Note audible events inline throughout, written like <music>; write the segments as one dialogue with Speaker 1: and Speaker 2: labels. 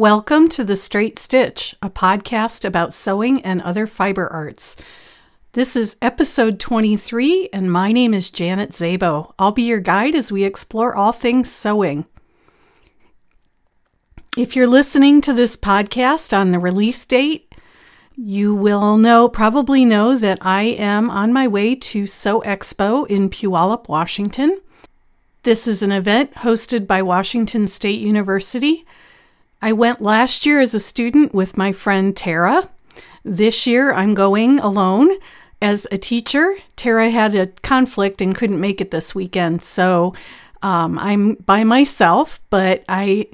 Speaker 1: Welcome to The Straight Stitch, a podcast about sewing and other fiber arts. This is episode 23, and my name is Janet Szabo. I'll be your guide as we explore all things sewing. If you're listening to this podcast on the release date, you will know, probably know, that I am on my way to Sew Expo in Puyallup, Washington. This is an event hosted by Washington State University I went last year as a student with my friend Tara. This year I'm going alone as a teacher. Tara had a conflict and couldn't make it this weekend, so um, I'm by myself, but I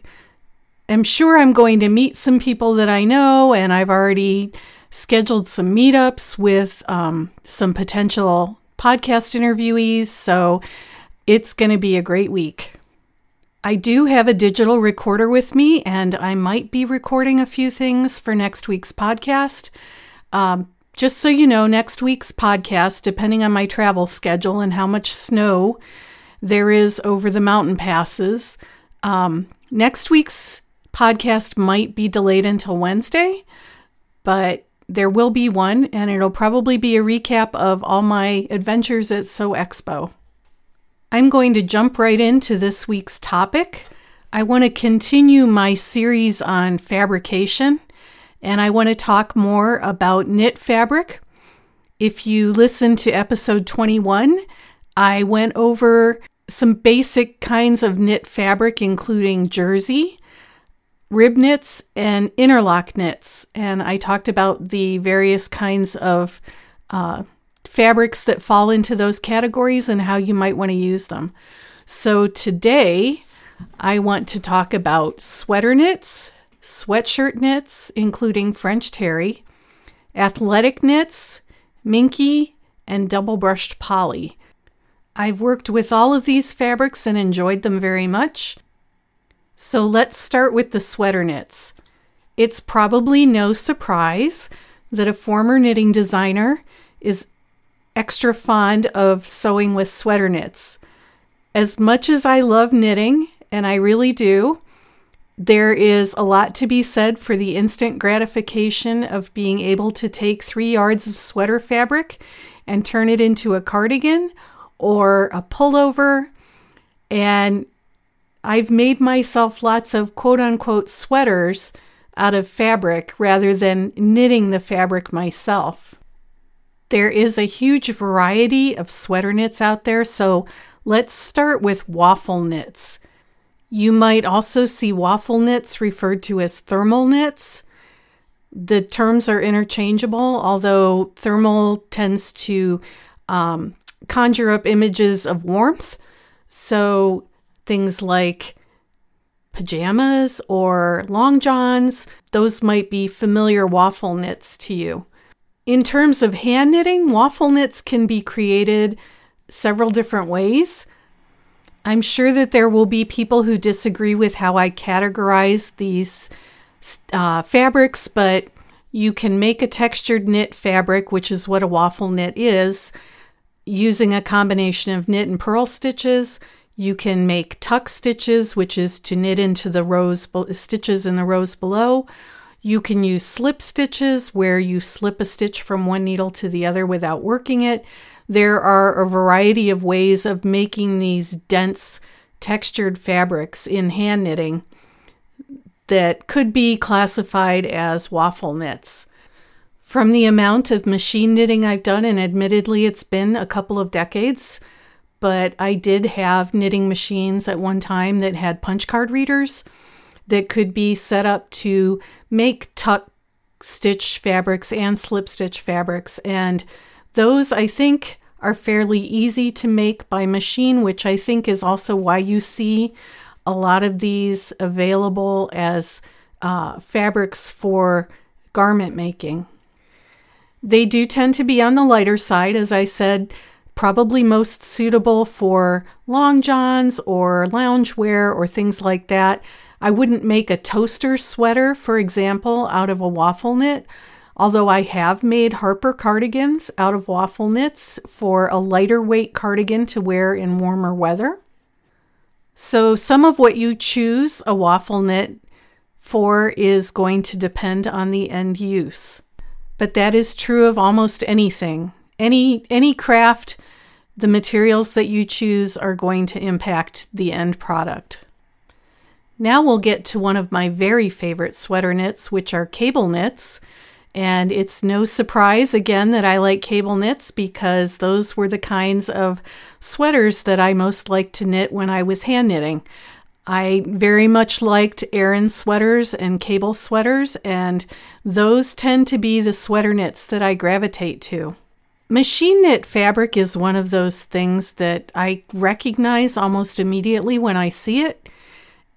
Speaker 1: am sure I'm going to meet some people that I know, and I've already scheduled some meetups with um, some potential podcast interviewees, so it's going to be a great week. I do have a digital recorder with me, and I might be recording a few things for next week's podcast. Um, just so you know, next week's podcast, depending on my travel schedule and how much snow there is over the mountain passes, um, next week's podcast might be delayed until Wednesday, but there will be one, and it'll probably be a recap of all my adventures at Sew Expo. I'm going to jump right into this week's topic. I want to continue my series on fabrication and I want to talk more about knit fabric. If you listen to episode 21, I went over some basic kinds of knit fabric, including jersey, rib knits, and interlock knits. And I talked about the various kinds of uh, fabrics that fall into those categories and how you might want to use them. So today, I want to talk about sweater knits, sweatshirt knits, including French terry, athletic knits, minky, and double brushed poly. I've worked with all of these fabrics and enjoyed them very much. So let's start with the sweater knits. It's probably no surprise that a former knitting designer is extra fond of sewing with sweater knits. As much as I love knitting, and I really do, there is a lot to be said for the instant gratification of being able to take three yards of sweater fabric and turn it into a cardigan or a pullover. And I've made myself lots of quote unquote sweaters out of fabric rather than knitting the fabric myself. There is a huge variety of sweater knits out there, so let's start with waffle knits. You might also see waffle knits referred to as thermal knits. The terms are interchangeable, although thermal tends to um, conjure up images of warmth. So things like pajamas or long johns, those might be familiar waffle knits to you. In terms of hand knitting, waffle knits can be created several different ways. I'm sure that there will be people who disagree with how I categorize these uh, fabrics, but you can make a textured knit fabric, which is what a waffle knit is, using a combination of knit and purl stitches. You can make tuck stitches, which is to knit into the rows stitches in the rows below, you can use slip stitches where you slip a stitch from one needle to the other without working it. There are a variety of ways of making these dense textured fabrics in hand knitting that could be classified as waffle knits. From the amount of machine knitting I've done, and admittedly it's been a couple of decades, but I did have knitting machines at one time that had punch card readers that could be set up to make tuck stitch fabrics and slip stitch fabrics. And those I think are fairly easy to make by machine, which I think is also why you see a lot of these available as uh, fabrics for garment making. They do tend to be on the lighter side, as I said, probably most suitable for long johns or loungewear or things like that. I wouldn't make a toaster sweater, for example, out of a waffle knit, although I have made Harper cardigans out of waffle knits for a lighter weight cardigan to wear in warmer weather. So, some of what you choose a waffle knit for is going to depend on the end use. But that is true of almost anything. Any any craft, the materials that you choose are going to impact the end product. Now we'll get to one of my very favorite sweater knits, which are cable knits. And it's no surprise again that I like cable knits because those were the kinds of sweaters that I most liked to knit when I was hand knitting. I very much liked Aran sweaters and cable sweaters, and those tend to be the sweater knits that I gravitate to. Machine knit fabric is one of those things that I recognize almost immediately when I see it.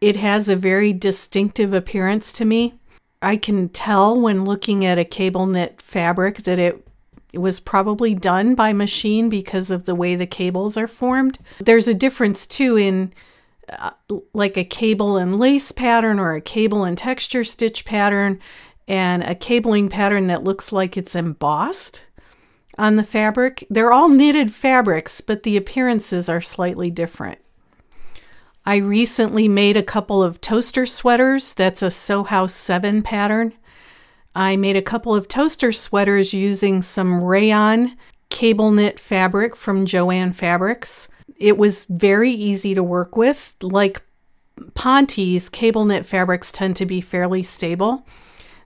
Speaker 1: It has a very distinctive appearance to me. I can tell when looking at a cable knit fabric that it was probably done by machine because of the way the cables are formed. There's a difference too in uh, like a cable and lace pattern or a cable and texture stitch pattern and a cabling pattern that looks like it's embossed on the fabric. They're all knitted fabrics, but the appearances are slightly different. I recently made a couple of toaster sweaters. That's a Sew House 7 pattern. I made a couple of toaster sweaters using some rayon cable knit fabric from Joann Fabrics. It was very easy to work with. Like Ponte's, cable knit fabrics tend to be fairly stable.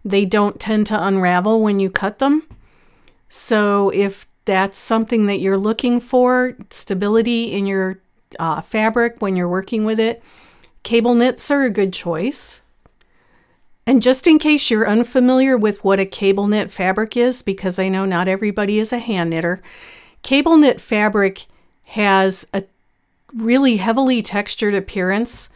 Speaker 1: They don't tend to unravel when you cut them. So if that's something that you're looking for, stability in your uh, fabric when you're working with it, cable knits are a good choice. And just in case you're unfamiliar with what a cable knit fabric is, because I know not everybody is a hand knitter, cable knit fabric has a really heavily textured appearance,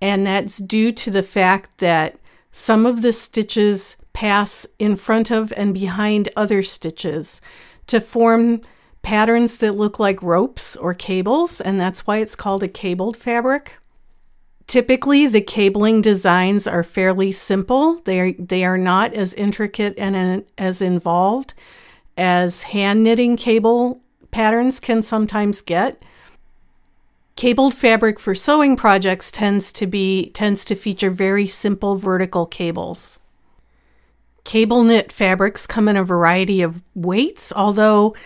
Speaker 1: and that's due to the fact that some of the stitches pass in front of and behind other stitches to form patterns that look like ropes or cables, and that's why it's called a cabled fabric. Typically, the cabling designs are fairly simple. They are, they are not as intricate and as involved as hand knitting cable patterns can sometimes get. Cabled fabric for sewing projects tends to be tends to feature very simple vertical cables. Cable knit fabrics come in a variety of weights, although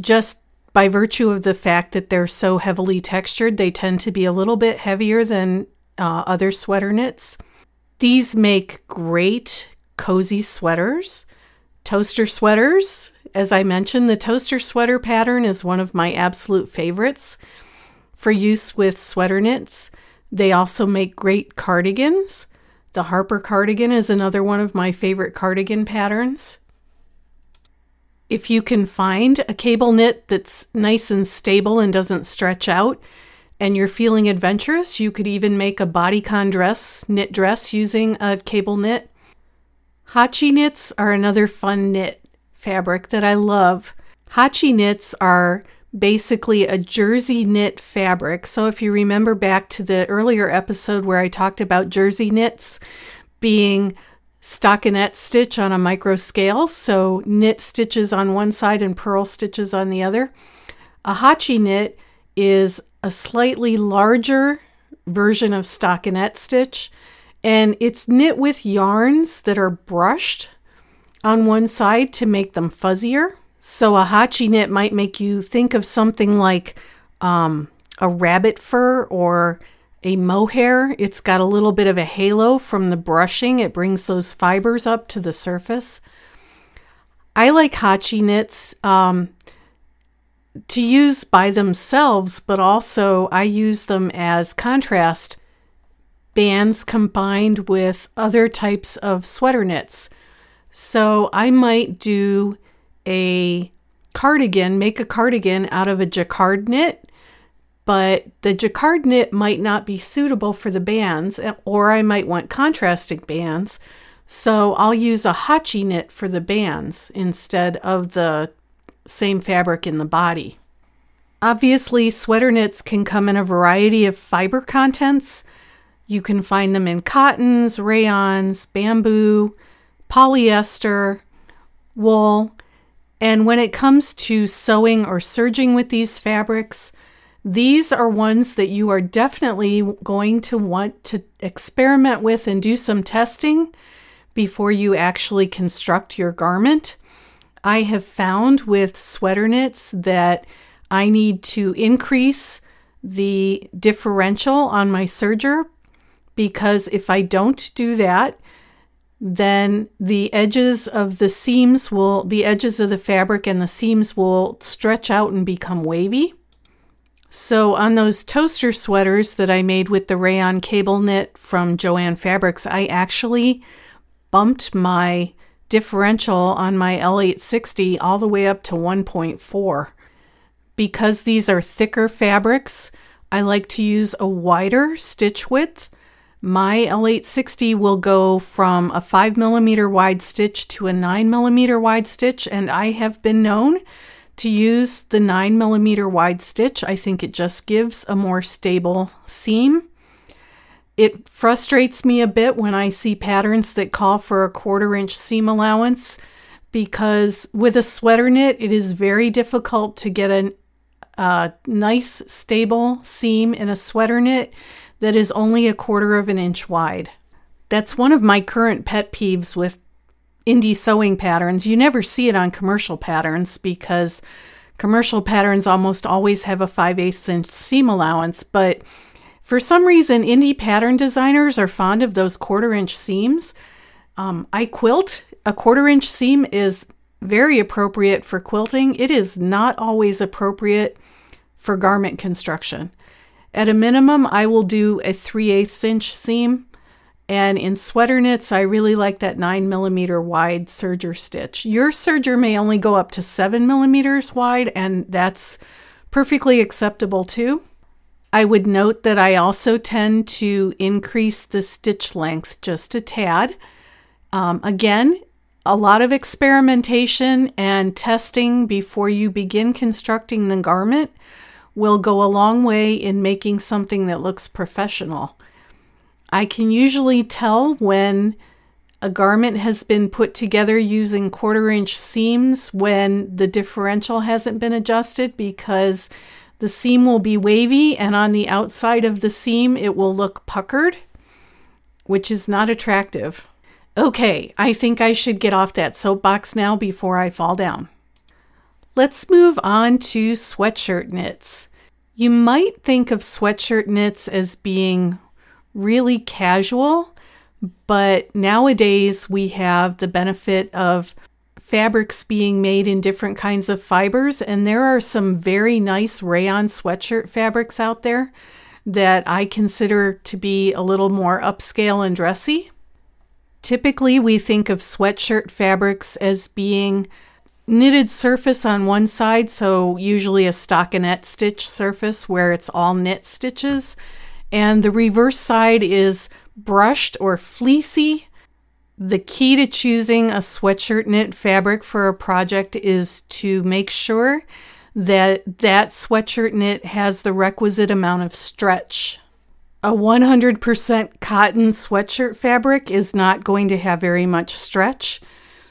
Speaker 1: just by virtue of the fact that they're so heavily textured, they tend to be a little bit heavier than uh, other sweater knits. These make great cozy sweaters, toaster sweaters. As I mentioned, the toaster sweater pattern is one of my absolute favorites for use with sweater knits. They also make great cardigans. The Harper cardigan is another one of my favorite cardigan patterns. If you can find a cable knit that's nice and stable and doesn't stretch out, and you're feeling adventurous, you could even make a bodycon dress, knit dress using a cable knit. Hacci knits are another fun knit fabric that I love. Hacci knits are basically a jersey knit fabric. So if you remember back to the earlier episode where I talked about jersey knits being stockinette stitch on a micro scale, so knit stitches on one side and purl stitches on the other. A hacci knit is a slightly larger version of stockinette stitch, and it's knit with yarns that are brushed on one side to make them fuzzier. So a hacci knit might make you think of something like um, a rabbit fur or a mohair. It's got a little bit of a halo from the brushing. It brings those fibers up to the surface. I like hacci knits um, to use by themselves, but also I use them as contrast bands combined with other types of sweater knits. So I might do a cardigan, make a cardigan out of a jacquard knit but the jacquard knit might not be suitable for the bands, eh, or I might want contrasting bands. So I'll use a hacci knit for the bands instead of the same fabric in the body. Obviously, sweater knits can come in a variety of fiber contents. You can find them in cottons, rayons, bamboo, polyester, wool. And when it comes to sewing or serging with these fabrics, These are ones that you are definitely going to want to experiment with and do some testing before you actually construct your garment. I have found with sweater knits that I need to increase the differential on my serger because if I don't do that, then the edges of the seams will, the edges of the fabric and the seams will stretch out and become wavy. So on those toaster sweaters that I made with the rayon cable knit from Joann Fabrics, I actually bumped my differential on my L860 all the way up to 1.4. Because these are thicker fabrics, I like to use a wider stitch width. My L860 will go from a 5 millimeter wide stitch to a 9 millimeter wide stitch, and I have been known to use the 9 millimeter wide stitch. I think it just gives a more stable seam. It frustrates me a bit when I see patterns that call for a quarter inch seam allowance because with a sweater knit, it is very difficult to get a, a nice, stable seam in a sweater knit that is only a quarter of an inch wide. That's one of my current pet peeves with indie sewing patterns. You never see it on commercial patterns because commercial patterns almost always have a 5 8 inch seam allowance, but for some reason, indie pattern designers are fond of those quarter inch seams. Um, I quilt. A quarter inch seam is very appropriate for quilting. It is not always appropriate for garment construction. At a minimum, I will do a 3 8 inch seam and in sweater knits, I really like that 9 millimeter wide serger stitch. Your serger may only go up to 7 millimeters wide, and that's perfectly acceptable too. I would note that I also tend to increase the stitch length just a tad. Um, again, a lot of experimentation and testing before you begin constructing the garment will go a long way in making something that looks professional. I can usually tell when a garment has been put together using quarter inch seams when the differential hasn't been adjusted because the seam will be wavy and on the outside of the seam it will look puckered, which is not attractive. Okay, I think I should get off that soapbox now before I fall down. Let's move on to sweatshirt knits. You might think of sweatshirt knits as being really casual, but nowadays we have the benefit of fabrics being made in different kinds of fibers, and there are some very nice rayon sweatshirt fabrics out there that I consider to be a little more upscale and dressy. Typically, we think of sweatshirt fabrics as being knitted surface on one side, so usually a stockinette stitch surface where it's all knit stitches, and the reverse side is brushed or fleecy. The key to choosing a sweatshirt knit fabric for a project is to make sure that that sweatshirt knit has the requisite amount of stretch. A 100% cotton sweatshirt fabric is not going to have very much stretch,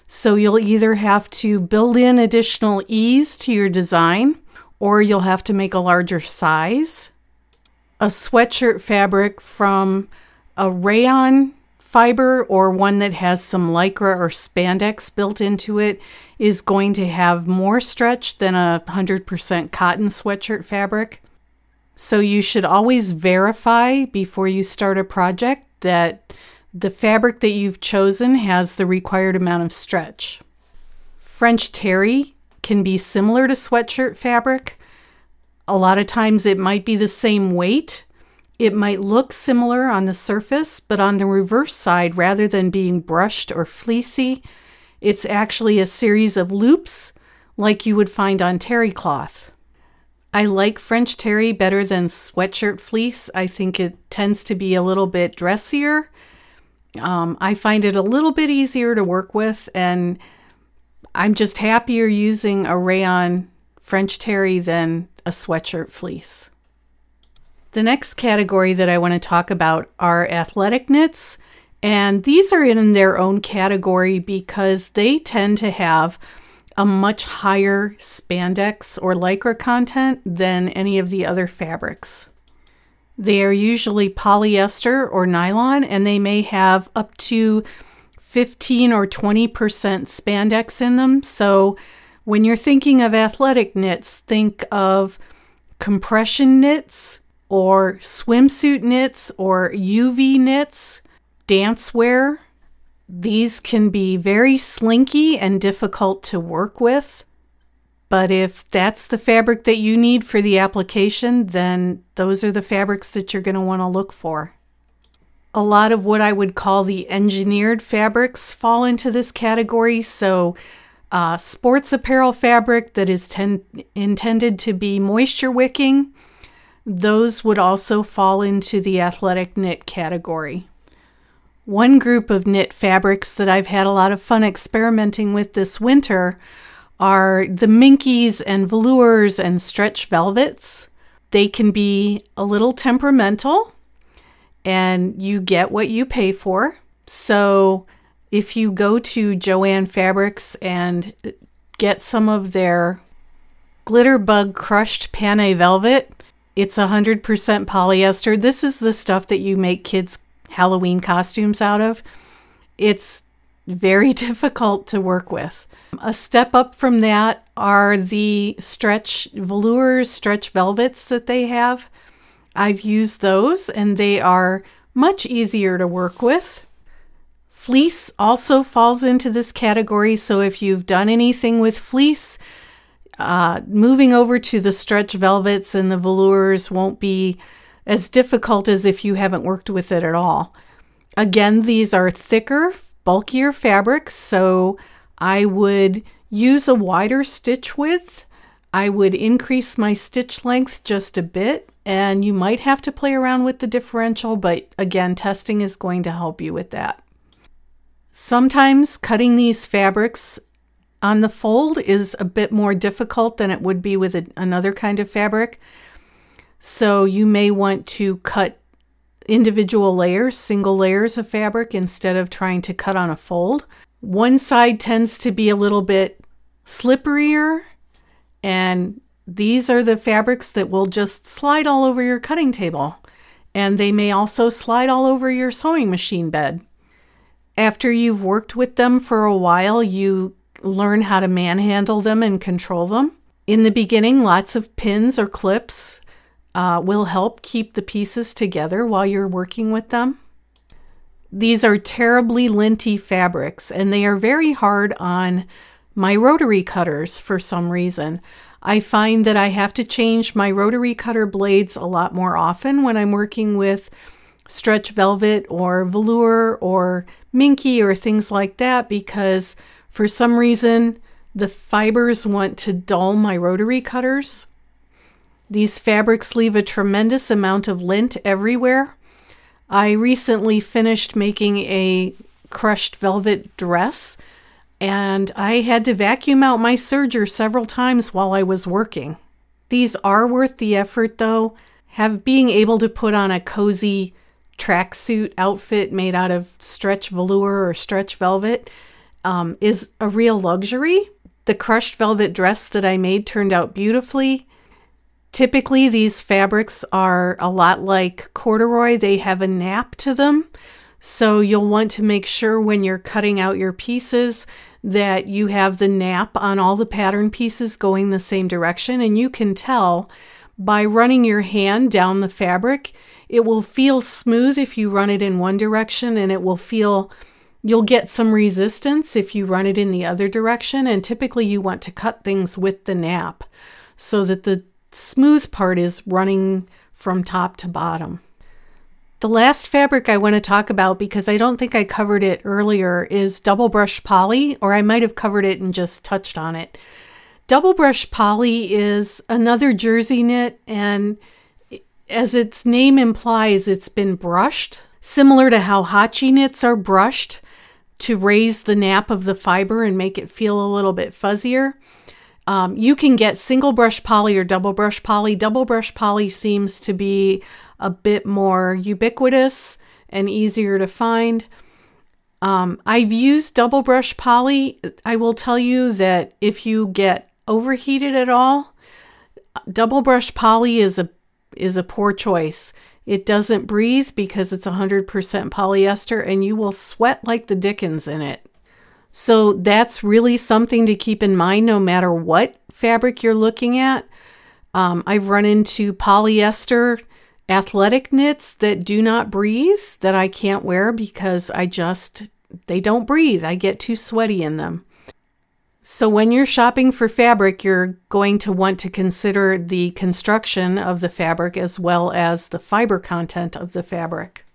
Speaker 1: so you'll either have to build in additional ease to your design or you'll have to make a larger size a sweatshirt fabric from a rayon fiber or one that has some lycra or spandex built into it is going to have more stretch than a 100% cotton sweatshirt fabric. So you should always verify before you start a project that the fabric that you've chosen has the required amount of stretch. French terry can be similar to sweatshirt fabric, a lot of times it might be the same weight. It might look similar on the surface, but on the reverse side, rather than being brushed or fleecy, it's actually a series of loops like you would find on terry cloth. I like French terry better than sweatshirt fleece. I think it tends to be a little bit dressier. Um, I find it a little bit easier to work with, and I'm just happier using a rayon French terry than a sweatshirt fleece. The next category that I want to talk about are athletic knits, and these are in their own category because they tend to have a much higher spandex or lycra content than any of the other fabrics. They are usually polyester or nylon, and they may have up to 15 or 20% spandex in them. So when you're thinking of athletic knits, think of compression knits or swimsuit knits or UV knits, dance wear. These can be very slinky and difficult to work with. But if that's the fabric that you need for the application, then those are the fabrics that you're going to want to look for. A lot of what I would call the engineered fabrics fall into this category. So, uh, sports apparel fabric that is ten- intended to be moisture wicking, those would also fall into the athletic knit category. One group of knit fabrics that I've had a lot of fun experimenting with this winter are the minkies and velours and stretch velvets. They can be a little temperamental and you get what you pay for. So if you go to Joann Fabrics and get some of their Glitterbug crushed Panne velvet, it's 100% polyester. This is the stuff that you make kids' Halloween costumes out of. It's very <laughs> difficult to work with. A step up from that are the stretch velours, stretch velvets that they have. I've used those and they are much easier to work with. Fleece also falls into this category, so if you've done anything with fleece, uh, moving over to the stretch velvets and the velours won't be as difficult as if you haven't worked with it at all. Again, these are thicker, bulkier fabrics, so I would use a wider stitch width. I would increase my stitch length just a bit, and you might have to play around with the differential, but again, testing is going to help you with that. Sometimes cutting these fabrics on the fold is a bit more difficult than it would be with a, another kind of fabric. So you may want to cut individual layers, single layers of fabric, instead of trying to cut on a fold. One side tends to be a little bit slipperier, and these are the fabrics that will just slide all over your cutting table. And they may also slide all over your sewing machine bed. After you've worked with them for a while, you learn how to manhandle them and control them. In the beginning, lots of pins or clips uh, will help keep the pieces together while you're working with them. These are terribly linty fabrics and they are very hard on my rotary cutters for some reason. I find that I have to change my rotary cutter blades a lot more often when I'm working with stretch velvet or velour or minky or things like that because for some reason the fibers want to dull my rotary cutters. These fabrics leave a tremendous amount of lint everywhere. I recently finished making a crushed velvet dress and I had to vacuum out my serger several times while I was working. These are worth the effort though. Have being able to put on a cozy tracksuit outfit made out of stretch velour or stretch velvet um, is a real luxury. The crushed velvet dress that I made turned out beautifully. Typically, these fabrics are a lot like corduroy, they have a nap to them. So, you'll want to make sure when you're cutting out your pieces that you have the nap on all the pattern pieces going the same direction. And you can tell by running your hand down the fabric it will feel smooth if you run it in one direction, and it will feel you'll get some resistance if you run it in the other direction. And typically, you want to cut things with the nap so that the smooth part is running from top to bottom. The last fabric I want to talk about, because I don't think I covered it earlier, is double brush poly, or I might have covered it and just touched on it. Double brush poly is another jersey knit, and as its name implies, it's been brushed, similar to how Hacci knits are brushed to raise the nap of the fiber and make it feel a little bit fuzzier. Um, you can get single brush poly or double brush poly. Double brush poly seems to be a bit more ubiquitous and easier to find. Um, I've used double brush poly. I will tell you that if you get overheated at all, double brush poly is a is a poor choice. It doesn't breathe because it's 100% polyester and you will sweat like the dickens in it. So that's really something to keep in mind no matter what fabric you're looking at. Um, I've run into polyester athletic knits that do not breathe that I can't wear because I just, they don't breathe. I get too sweaty in them. So, when you're shopping for fabric, you're going to want to consider the construction of the fabric as well as the fiber content of the fabric.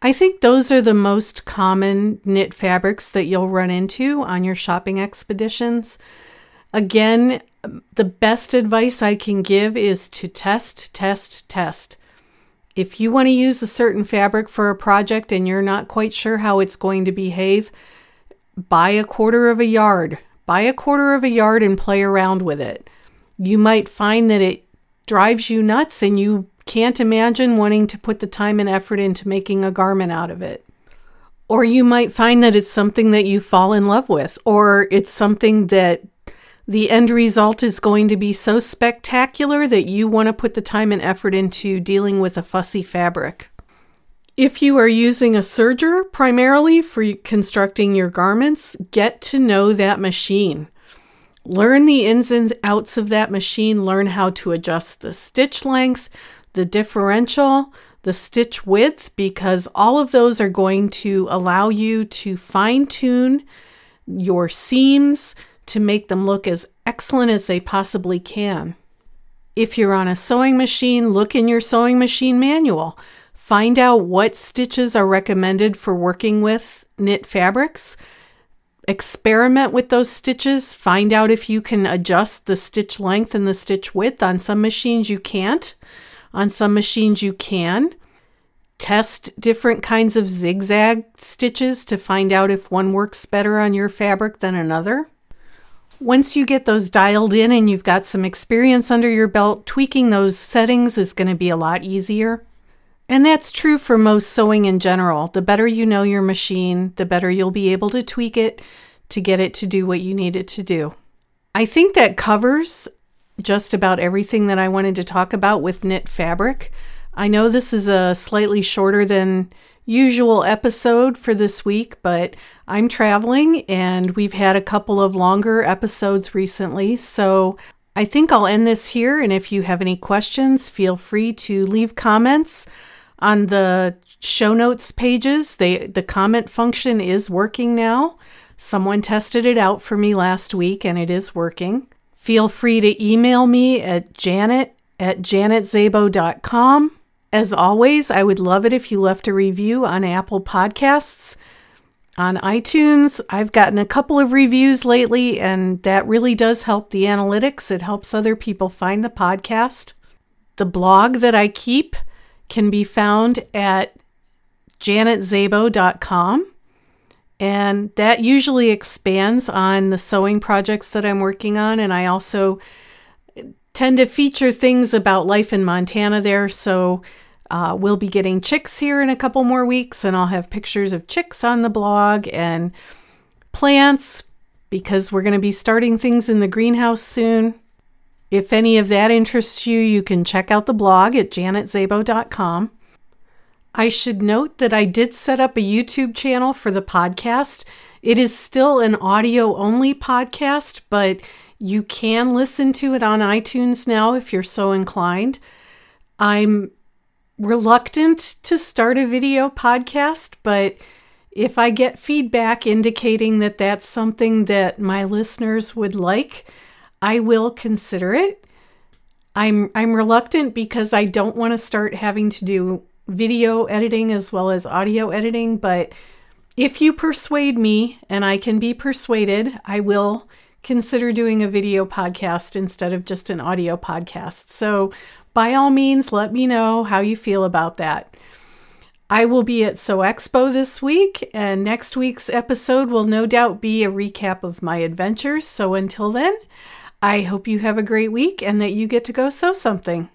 Speaker 1: I think those are the most common knit fabrics that you'll run into on your shopping expeditions. Again, the best advice I can give is to test, test, test. If you want to use a certain fabric for a project and you're not quite sure how it's going to behave, buy a quarter of a yard Buy a quarter of a yard and play around with it. You might find that it drives you nuts and you can't imagine wanting to put the time and effort into making a garment out of it. Or you might find that it's something that you fall in love with, or it's something that the end result is going to be so spectacular that you want to put the time and effort into dealing with a fussy fabric. If you are using a serger primarily for constructing your garments, get to know that machine. Learn the ins and outs of that machine, learn how to adjust the stitch length, the differential, the stitch width, because all of those are going to allow you to fine tune your seams to make them look as excellent as they possibly can. If you're on a sewing machine, look in your sewing machine manual. Find out what stitches are recommended for working with knit fabrics. Experiment with those stitches. Find out if you can adjust the stitch length and the stitch width. On some machines, you can't. On some machines, you can. Test different kinds of zigzag stitches to find out if one works better on your fabric than another. Once you get those dialed in and you've got some experience under your belt, tweaking those settings is going to be a lot easier. And that's true for most sewing in general. The better you know your machine, the better you'll be able to tweak it to get it to do what you need it to do. I think that covers just about everything that I wanted to talk about with knit fabric. I know this is a slightly shorter than usual episode for this week, but I'm traveling and we've had a couple of longer episodes recently. So I think I'll end this here. And if you have any questions, feel free to leave comments on the show notes pages. They the comment function is working now. Someone tested it out for me last week and it is working. Feel free to email me at janet at janetszabo.com. As always, I would love it if you left a review on Apple Podcasts. On iTunes, I've gotten a couple of reviews lately, and that really does help the analytics. It helps other people find the podcast. The blog that I keep can be found at janetszabo.com. And that usually expands on the sewing projects that I'm working on. And I also tend to feature things about life in Montana there. So uh, we'll be getting chicks here in a couple more weeks, and I'll have pictures of chicks on the blog and plants because we're going to be starting things in the greenhouse soon. If any of that interests you, you can check out the blog at janetszabo.com. I should note that I did set up a YouTube channel for the podcast. It is still an audio only podcast, but you can listen to it on iTunes now if you're so inclined. I'm reluctant to start a video podcast, but if I get feedback indicating that that's something that my listeners would like, I will consider it. I'm I'm reluctant because I don't want to start having to do video editing as well as audio editing, but if you persuade me and I can be persuaded, I will consider doing a video podcast instead of just an audio podcast. So, by all means, let me know how you feel about that. I will be at Sew Expo this week, and next week's episode will no doubt be a recap of my adventures. So, until then, I hope you have a great week and that you get to go sew something.